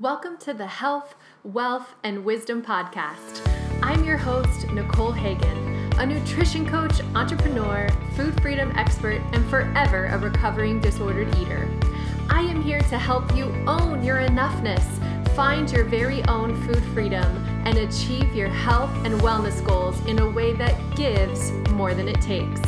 Welcome to the Health, Wealth, and Wisdom Podcast. I'm your host, Nicole Hagan, a nutrition coach, entrepreneur, food freedom expert, and forever a recovering disordered eater. I am here to help you own your enoughness, find your very own food freedom, and achieve your health and wellness goals in a way that gives more than it takes.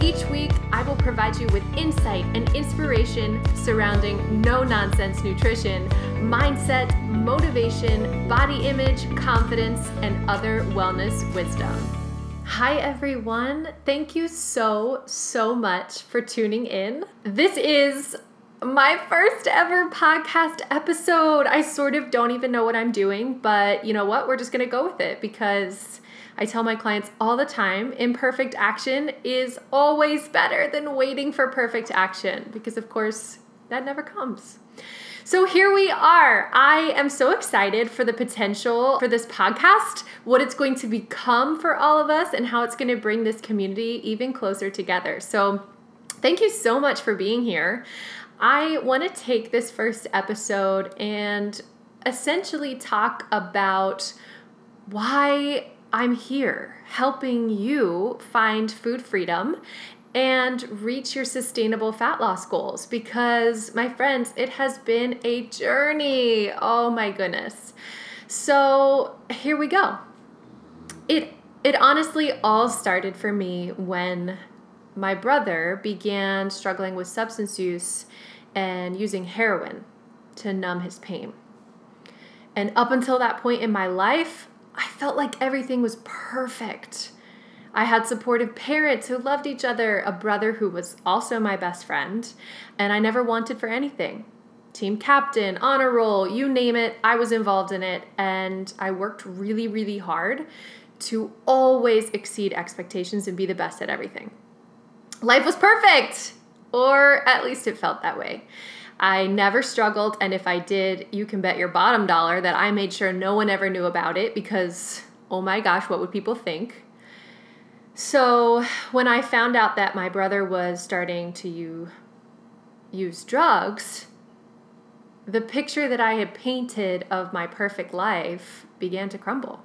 Each week, I will provide you with insight and inspiration surrounding no nonsense nutrition, mindset, motivation, body image, confidence, and other wellness wisdom. Hi, everyone. Thank you so, so much for tuning in. This is my first ever podcast episode. I sort of don't even know what I'm doing, but you know what? We're just going to go with it because I tell my clients all the time imperfect action is always better than waiting for perfect action because, of course, that never comes. So here we are. I am so excited for the potential for this podcast, what it's going to become for all of us, and how it's going to bring this community even closer together. So, thank you so much for being here. I want to take this first episode and essentially talk about why I'm here helping you find food freedom and reach your sustainable fat loss goals because, my friends, it has been a journey. Oh my goodness. So, here we go. It it honestly all started for me when my brother began struggling with substance use and using heroin to numb his pain. And up until that point in my life, I felt like everything was perfect. I had supportive parents who loved each other, a brother who was also my best friend, and I never wanted for anything. Team captain, honor roll, you name it, I was involved in it, and I worked really, really hard to always exceed expectations and be the best at everything. Life was perfect, or at least it felt that way. I never struggled, and if I did, you can bet your bottom dollar that I made sure no one ever knew about it because, oh my gosh, what would people think? So, when I found out that my brother was starting to use drugs, the picture that I had painted of my perfect life began to crumble.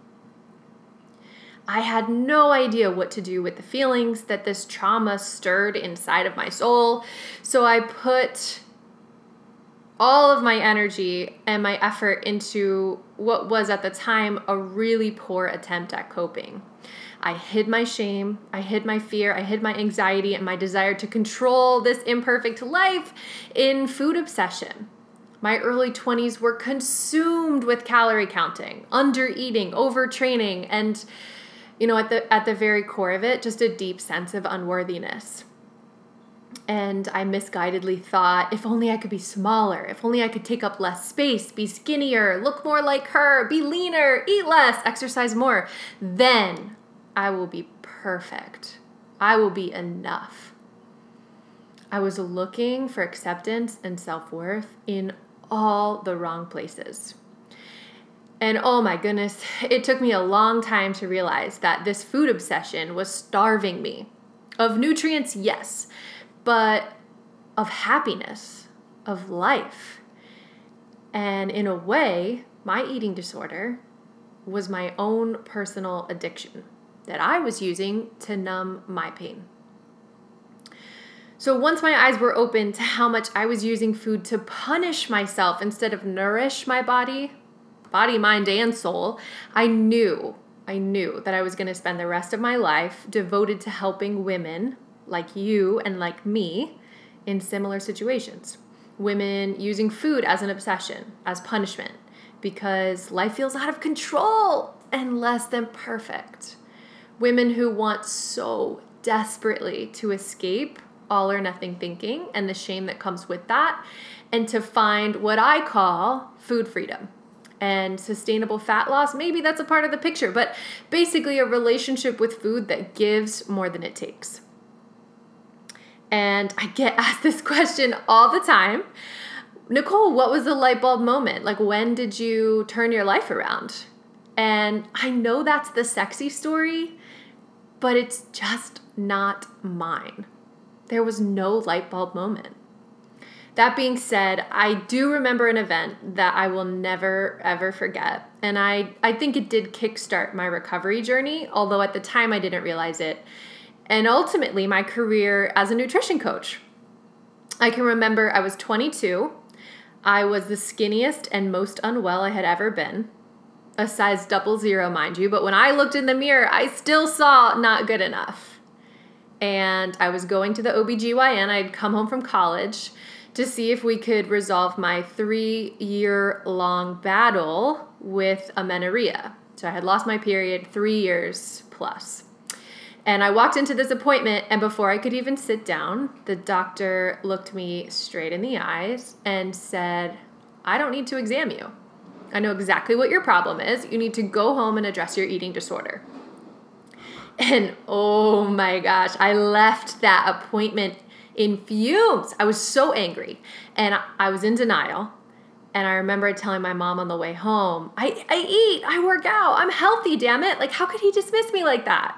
I had no idea what to do with the feelings that this trauma stirred inside of my soul. So I put all of my energy and my effort into what was at the time a really poor attempt at coping. I hid my shame, I hid my fear, I hid my anxiety and my desire to control this imperfect life in food obsession. My early 20s were consumed with calorie counting, under eating, overtraining, and you know, at the at the very core of it, just a deep sense of unworthiness and I misguidedly thought, if only I could be smaller, if only I could take up less space, be skinnier, look more like her, be leaner, eat less, exercise more, then I will be perfect. I will be enough. I was looking for acceptance and self worth in all the wrong places. And oh my goodness, it took me a long time to realize that this food obsession was starving me. Of nutrients, yes, but of happiness, of life. And in a way, my eating disorder was my own personal addiction that I was using to numb my pain. So once my eyes were open to how much I was using food to punish myself instead of nourish my body, body, mind, and soul, I knew, I knew that I was going to spend the rest of my life devoted to helping women like you and like me in similar situations. Women using food as an obsession, as punishment, because life feels out of control and less than perfect. Women who want so desperately to escape all or nothing thinking and the shame that comes with that, and to find what I call food freedom and sustainable fat loss. Maybe that's a part of the picture, but basically a relationship with food that gives more than it takes. And I get asked this question all the time. Nicole, what was the light bulb moment? Like, when did you turn your life around? And I know that's the sexy story, but it's just not mine. There was no light bulb moment. That being said, I do remember an event that I will never ever forget. And I, I think it did kickstart my recovery journey, although at the time I didn't realize it. And ultimately, my career as a nutrition coach. I can remember I was 22. I was the skinniest and most unwell I had ever been. A size double zero, mind you. But when I looked in the mirror, I still saw not good enough. And I was going to the OBGYN. I'd come home from college to see if we could resolve my three year long battle with amenorrhea. So I had lost my period three years plus. And I walked into this appointment, and before I could even sit down, the doctor looked me straight in the eyes and said, I don't need to examine you. I know exactly what your problem is. You need to go home and address your eating disorder. And oh my gosh, I left that appointment in fumes. I was so angry and I was in denial. And I remember telling my mom on the way home, I, I eat, I work out, I'm healthy, damn it. Like, how could he dismiss me like that?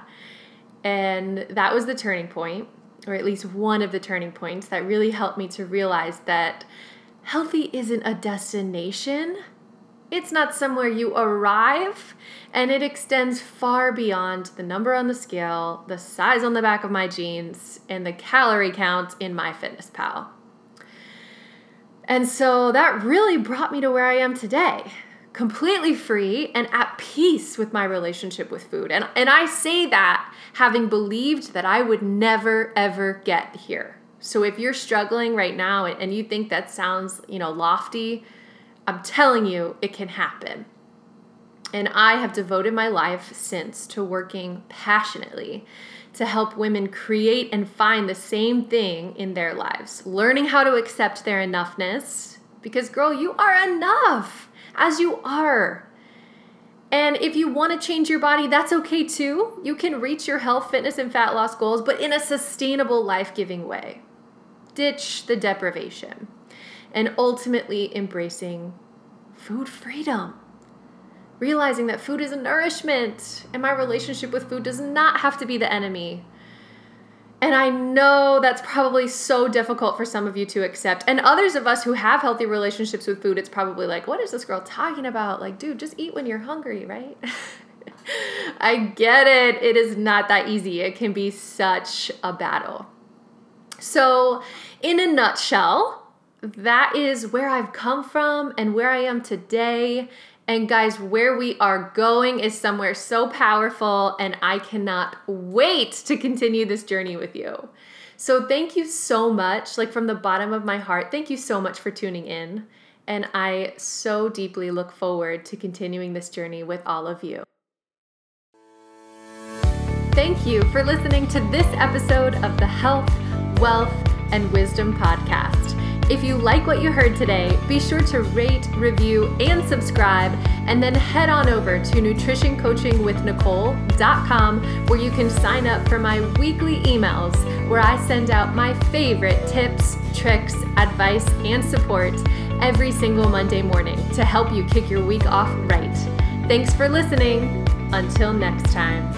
And that was the turning point, or at least one of the turning points that really helped me to realize that healthy isn't a destination it's not somewhere you arrive, and it extends far beyond the number on the scale, the size on the back of my jeans, and the calorie count in MyFitnessPal. And so that really brought me to where I am today, completely free and at peace with my relationship with food. And, and I say that having believed that I would never, ever get here. So if you're struggling right now and you think that sounds, you know, lofty, I'm telling you, it can happen. And I have devoted my life since to working passionately to help women create and find the same thing in their lives, learning how to accept their enoughness. Because, girl, you are enough as you are. And if you want to change your body, that's okay too. You can reach your health, fitness, and fat loss goals, but in a sustainable, life giving way. Ditch the deprivation and ultimately embracing food freedom. Realizing that food is a nourishment and my relationship with food does not have to be the enemy. And I know that's probably so difficult for some of you to accept. And others of us who have healthy relationships with food, it's probably like, what is this girl talking about? Like, dude, just eat when you're hungry, right? I get it. It is not that easy. It can be such a battle. So, in a nutshell, that is where I've come from and where I am today. And guys, where we are going is somewhere so powerful, and I cannot wait to continue this journey with you. So, thank you so much, like from the bottom of my heart, thank you so much for tuning in. And I so deeply look forward to continuing this journey with all of you. Thank you for listening to this episode of the Health, Wealth, and Wisdom Podcast. If you like what you heard today, be sure to rate, review, and subscribe, and then head on over to nutritioncoachingwithnicole.com where you can sign up for my weekly emails where I send out my favorite tips, tricks, advice, and support every single Monday morning to help you kick your week off right. Thanks for listening. Until next time.